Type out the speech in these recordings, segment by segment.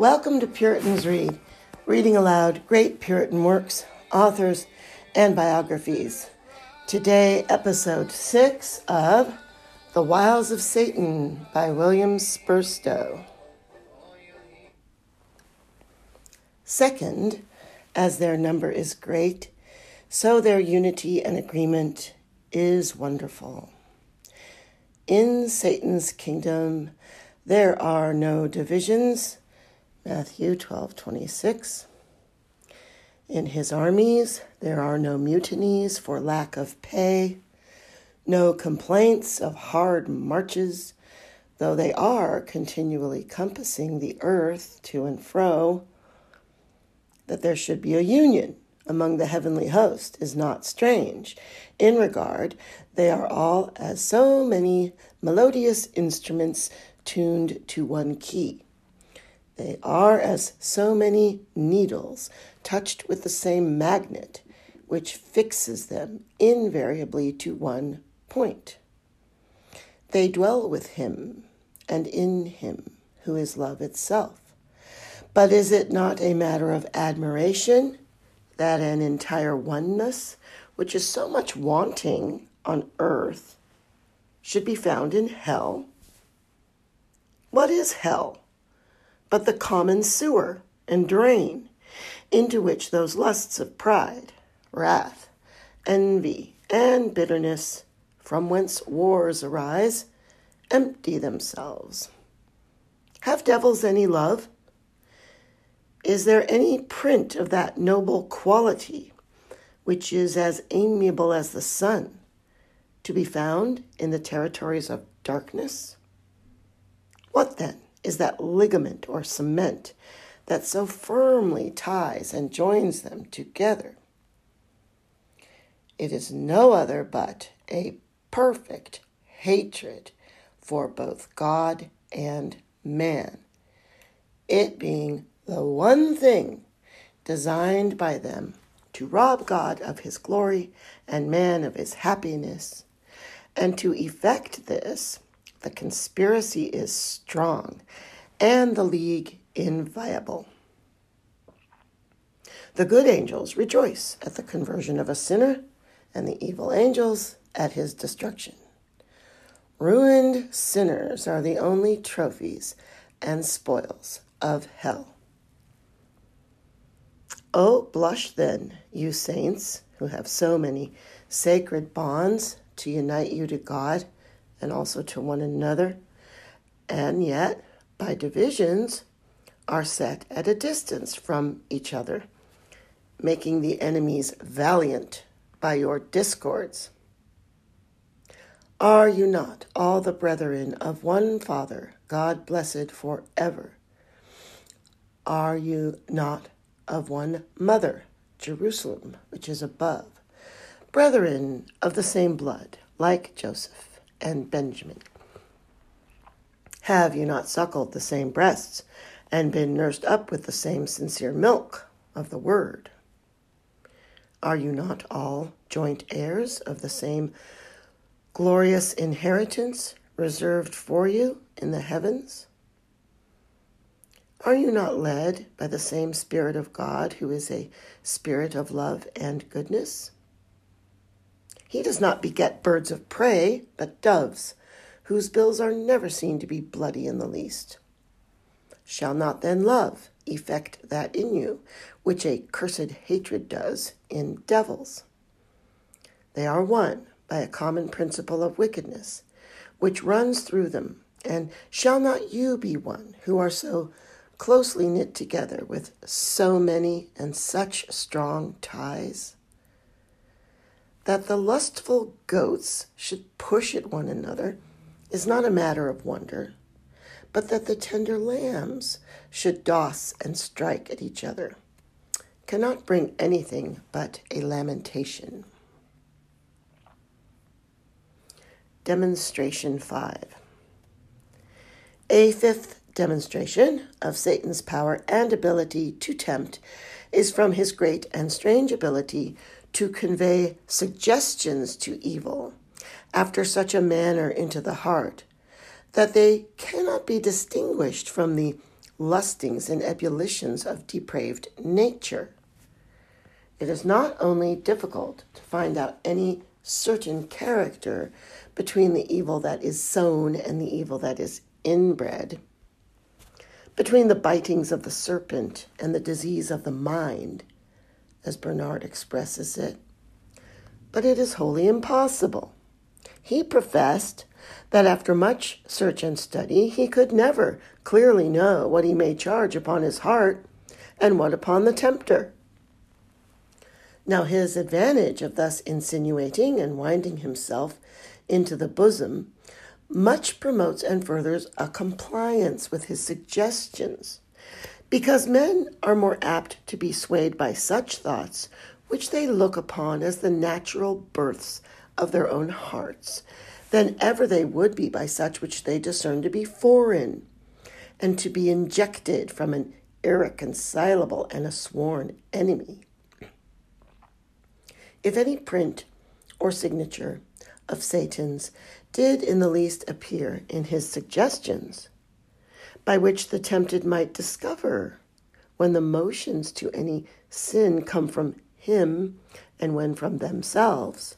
Welcome to Puritans Read, reading aloud great Puritan works, authors, and biographies. Today, episode 6 of The Wiles of Satan by William Spurstowe. Second, as their number is great, so their unity and agreement is wonderful. In Satan's kingdom, there are no divisions Matthew 12 26. In his armies, there are no mutinies for lack of pay, no complaints of hard marches, though they are continually compassing the earth to and fro. That there should be a union among the heavenly host is not strange. In regard, they are all as so many melodious instruments tuned to one key. They are as so many needles touched with the same magnet, which fixes them invariably to one point. They dwell with him and in him, who is love itself. But is it not a matter of admiration that an entire oneness, which is so much wanting on earth, should be found in hell? What is hell? But the common sewer and drain into which those lusts of pride, wrath, envy, and bitterness, from whence wars arise, empty themselves. Have devils any love? Is there any print of that noble quality which is as amiable as the sun to be found in the territories of darkness? What then? Is that ligament or cement that so firmly ties and joins them together. It is no other but a perfect hatred for both God and man, it being the one thing designed by them to rob God of his glory and man of his happiness. And to effect this, the conspiracy is strong and the league inviolable. The good angels rejoice at the conversion of a sinner, and the evil angels at his destruction. Ruined sinners are the only trophies and spoils of hell. Oh, blush then, you saints who have so many sacred bonds to unite you to God and also to one another, and yet, by divisions, are set at a distance from each other, making the enemies valiant by your discords. Are you not all the brethren of one Father, God blessed for ever? Are you not of one mother, Jerusalem, which is above, brethren of the same blood, like Joseph? And Benjamin? Have you not suckled the same breasts and been nursed up with the same sincere milk of the word? Are you not all joint heirs of the same glorious inheritance reserved for you in the heavens? Are you not led by the same Spirit of God, who is a spirit of love and goodness? He does not beget birds of prey, but doves, whose bills are never seen to be bloody in the least. Shall not then love effect that in you, which a cursed hatred does in devils? They are one by a common principle of wickedness, which runs through them. And shall not you be one who are so closely knit together with so many and such strong ties? That the lustful goats should push at one another is not a matter of wonder, but that the tender lambs should doss and strike at each other cannot bring anything but a lamentation. Demonstration 5 A fifth demonstration of Satan's power and ability to tempt is from his great and strange ability to convey suggestions to evil after such a manner into the heart that they cannot be distinguished from the lustings and ebullitions of depraved nature. It is not only difficult to find out any certain character between the evil that is sown and the evil that is inbred, between the bitings of the serpent and the disease of the mind, as Bernard expresses it. But it is wholly impossible. He professed that after much search and study, he could never clearly know what he may charge upon his heart and what upon the tempter. Now, his advantage of thus insinuating and winding himself into the bosom much promotes and furthers a compliance with his suggestions, because men are more apt to be swayed by such thoughts which they look upon as the natural births of their own hearts than ever they would be by such which they discern to be foreign, and to be injected from an irreconcilable and a sworn enemy. If any print or signature of Satan's did in the least appear in his suggestions, by which the tempted might discover when the motions to any sin come from him and when from themselves,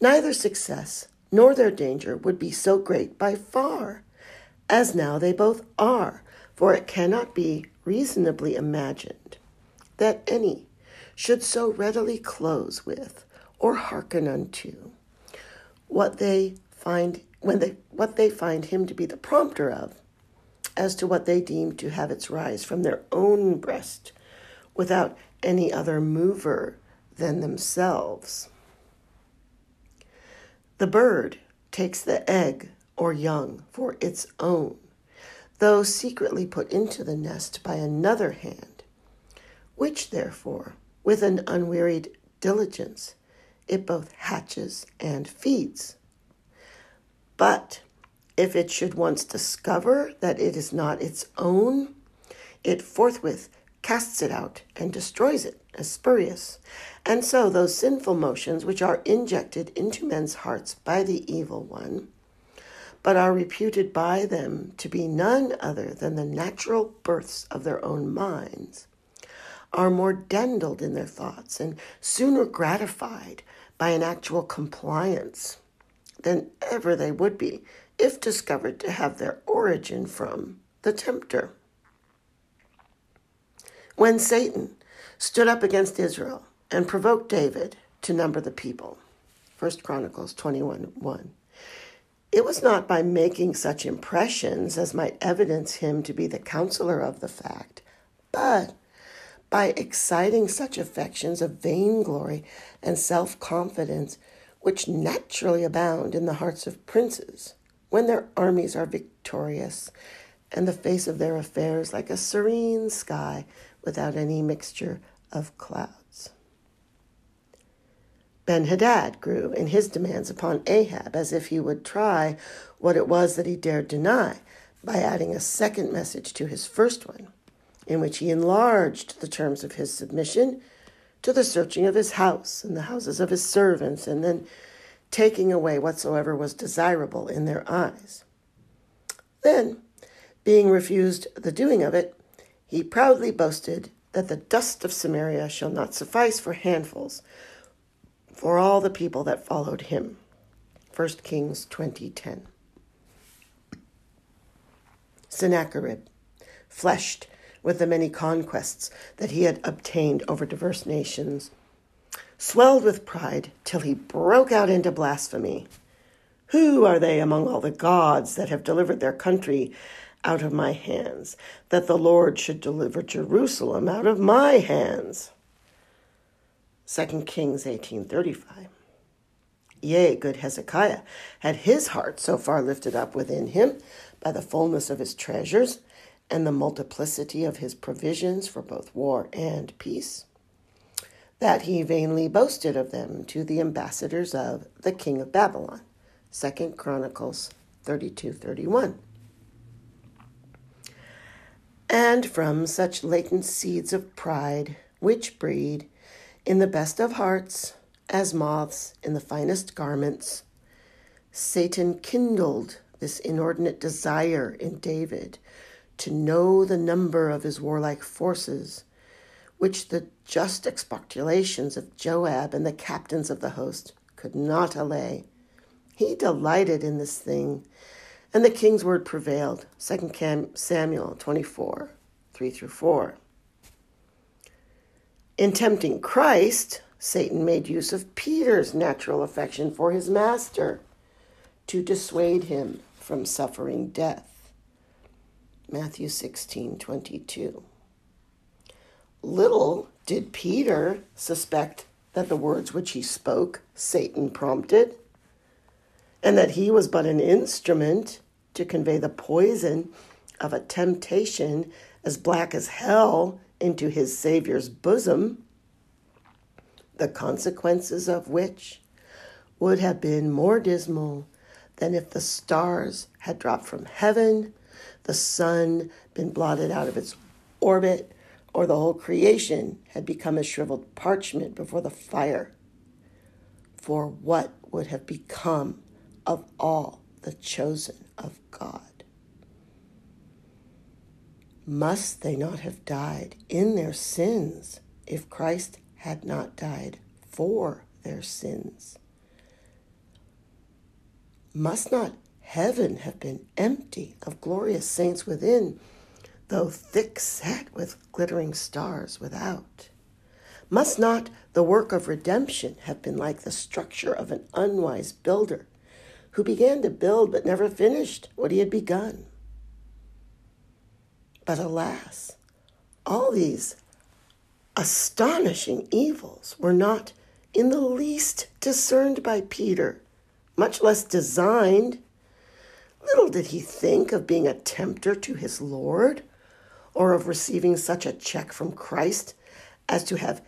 neither success nor their danger would be so great by far as now they both are, for it cannot be reasonably imagined that any should so readily close with or hearken unto what they find when they what they find him to be the prompter of as to what they deem to have its rise from their own breast without any other mover than themselves the bird takes the egg or young for its own, though secretly put into the nest by another hand, which therefore, with an unwearied diligence, it both hatches and feeds. But if it should once discover that it is not its own, it forthwith casts it out and destroys it as spurious. And so those sinful motions which are injected into men's hearts by the evil one, but are reputed by them to be none other than the natural births of their own minds, are more dandled in their thoughts and sooner gratified by an actual compliance than ever they would be if discovered to have their origin from the tempter. When Satan stood up against Israel and provoked David to number the people. 1 Chronicles 21 1. It was not by making such impressions as might evidence him to be the counselor of the fact, but by exciting such affections of vainglory and self confidence which naturally abound in the hearts of princes when their armies are victorious and the face of their affairs like a serene sky without any mixture of clouds. Ben Hadad grew in his demands upon Ahab as if he would try what it was that he dared deny by adding a second message to his first one, in which he enlarged the terms of his submission to the searching of his house and the houses of his servants, and then taking away whatsoever was desirable in their eyes. Then, being refused the doing of it, he proudly boasted that the dust of Samaria shall not suffice for handfuls for all the people that followed him. 1 Kings 20:10. Sennacherib, fleshed with the many conquests that he had obtained over diverse nations, swelled with pride till he broke out into blasphemy. Who are they among all the gods that have delivered their country out of my hands, that the Lord should deliver Jerusalem out of my hands. 2 Kings 18:35. Yea, good Hezekiah had his heart so far lifted up within him by the fullness of his treasures and the multiplicity of his provisions for both war and peace, that he vainly boasted of them to the ambassadors of the king of Babylon. 2 Chronicles 32:31. And from such latent seeds of pride, which breed, in the best of hearts, as moths in the finest garments, Satan kindled this inordinate desire in David to know the number of his warlike forces, which the just expostulations of Joab and the captains of the host could not allay. He delighted in this thing, and the king's word prevailed. 2 Samuel 24, 3 through 4. In tempting Christ, Satan made use of Peter's natural affection for his master to dissuade him from suffering death. Matthew 16 22. Little did Peter suspect that the words which he spoke Satan prompted, and that he was but an instrument to convey the poison of a temptation as black as hell into his Savior's bosom, the consequences of which would have been more dismal than if the stars had dropped from heaven, the sun been blotted out of its orbit, or the whole creation had become a shriveled parchment before the fire. For what would have become of all the chosen of God? Must they not have died in their sins if Christ had not died for their sins? Must not heaven have been empty of glorious saints within, though thick set with glittering stars without? Must not the work of redemption have been like the structure of an unwise builder who began to build but never finished what he had begun? But alas, all these astonishing evils were not in the least discerned by Peter, much less designed. Little did he think of being a tempter to his Lord, or of receiving such a check from Christ as to have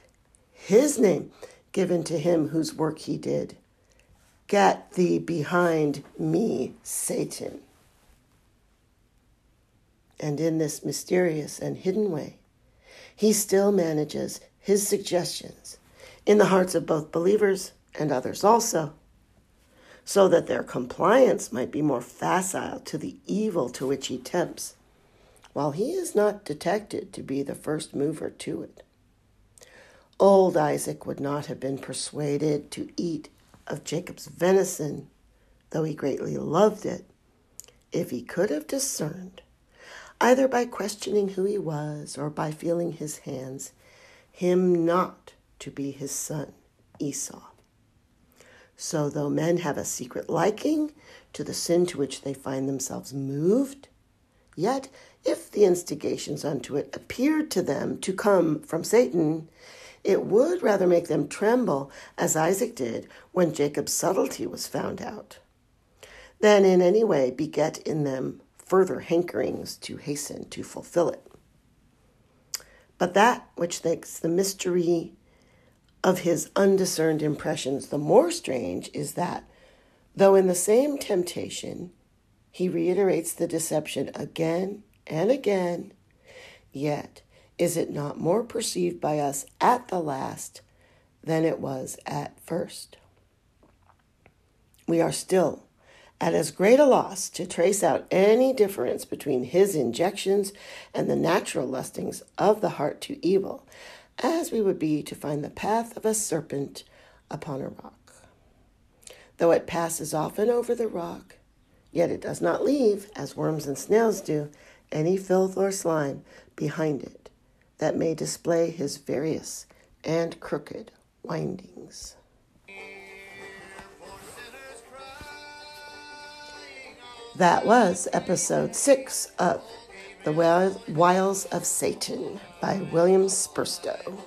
his name given to him whose work he did. Get thee behind me, Satan and in this mysterious and hidden way, he still manages his suggestions in the hearts of both believers and others also, so that their compliance might be more facile to the evil to which he tempts, while he is not detected to be the first mover to it. Old Isaac would not have been persuaded to eat of Jacob's venison, though he greatly loved it, if he could have discerned either by questioning who he was or by feeling his hands, him not to be his son, Esau. So, though men have a secret liking to the sin to which they find themselves moved, yet if the instigations unto it appeared to them to come from Satan, it would rather make them tremble, as Isaac did when Jacob's subtlety was found out, than in any way beget in them further hankerings to hasten to fulfill it. But that which makes the mystery of his undiscerned impressions the more strange is that, though in the same temptation, he reiterates the deception again and again, yet is it not more perceived by us at the last than it was at first? We are still at as great a loss to trace out any difference between his injections and the natural lustings of the heart to evil, as we would be to find the path of a serpent upon a rock. Though it passes often over the rock, yet it does not leave, as worms and snails do, any filth or slime behind it that may display his various and crooked windings. That was episode six of The Wiles of Satan by William Spurstowe.